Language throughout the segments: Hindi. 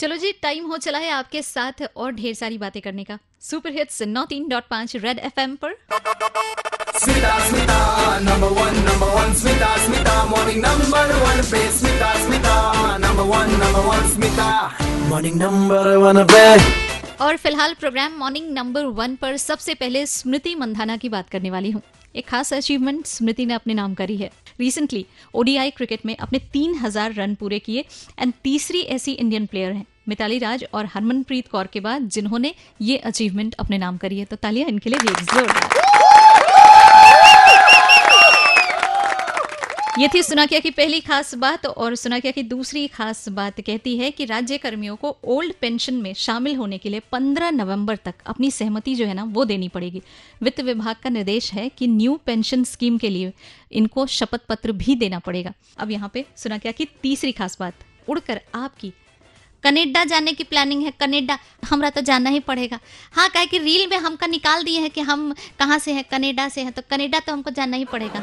चलो जी टाइम हो चला है आपके साथ और ढेर सारी बातें करने का। सुपर हिट्स नौ तीन डॉट पाँच रेड एफ़ एम पर। Smita Smita number one number one Smita Smita morning number one पे। Smita Smita number one number one Smita morning number one पे। और फ़िलहाल प्रोग्राम मॉर्निंग नंबर वन पर सबसे पहले स्मृति मंधाना की बात करने वाली हूँ। एक खास अचीवमेंट स्मृति ने अपने नाम करी है। रिसेंटली ओडीआई क्रिकेट में अपने तीन हज़ार रन पूरे किए एंड तीसरी ऐसी इंडियन प्लेयर हैं। मिताली राज और हरमनप्रीत कौर के बाद जिन्होंने ये अचीवमेंट अपने नाम करी है। तो तालियाँ इनके लिए भी जोरदार। ये थी सुनाकिया की पहली खास बात और सुनाकिया की दूसरी खास बात कहती है कि राज्य कर्मियों को ओल्ड पेंशन में शामिल होने के लिए 15 नवंबर तक अपनी सहमति जो है ना, वो देनी पड़ेगी। वित्त विभाग का निर्देश है कि न्यू पेंशन स्कीम के लिए इनको शपथ पत्र भी देना पड़ेगा। अब यहाँ पे सुनाकिया की तीसरी खास बात, उड़कर आपकी कनेडा जाने की प्लानिंग है। कनेडा, हमारा तो जाना ही पड़ेगा। हाँ कहे कि रील में हमका निकाल दिए हैं कि हम कहाँ से हैं, कनेडा से हैं तो कनेडा तो हमको जाना ही पड़ेगा।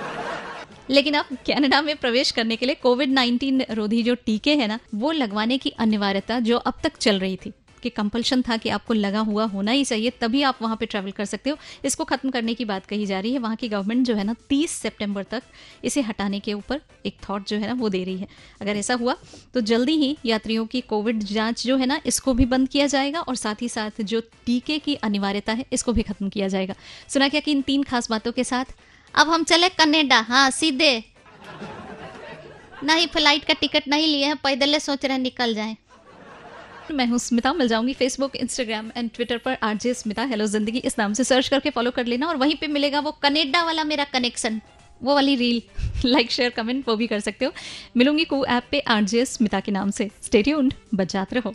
लेकिन अब कनाडा में प्रवेश करने के लिए कोविड 19 रोधी जो टीके हैं ना, वो लगवाने की अनिवार्यता जो अब तक चल रही थी। कि कंपल्शन था कि आपको लगा हुआ होना ही चाहिए, तभी आप वहाँ पर ट्रैवल कर सकते हो। इसको खत्म करने की बात कही जा रही है। वहाँ की गवर्नमेंट जो है ना 30 सितंबर तक इसे हटाने के ऊपर एक थॉट जो है ना, वो दे रही है। अगर ऐसा हुआ तो जल्दी ही यात्रियों की कोविड जाँच जो है ना, इसको भी बंद किया जाएगा और साथ ही साथ जो टीके की अनिवार्यता है, इसको भी खत्म किया जाएगा। सुना क्या कि इन तीन खास बातों के साथ, अब हम चले कनेडा। हाँ सीधे। नहीं फ़्लाइट का टिकट नहीं लिए हैं, पैदल सोच रहे निकल जाएँ। मैं हूँ स्मिता, मिल जाऊँगी फेसबुक इंस्टाग्राम एंड ट्विटर पर आरजे स्मिता। हेलो ज़िंदगी, इस नाम से सर्च करके फॉलो कर लेना और वहीं पे मिलेगा वो कनेडा वाला मेरा कनेक्शन वो वाली रील लाइक शेयर कमेंट वो भी कर सकते हो। मिलूँगी कू ऐप पे आरजे स्मिता के नाम से। स्टेट्यून्ड बजात रहो।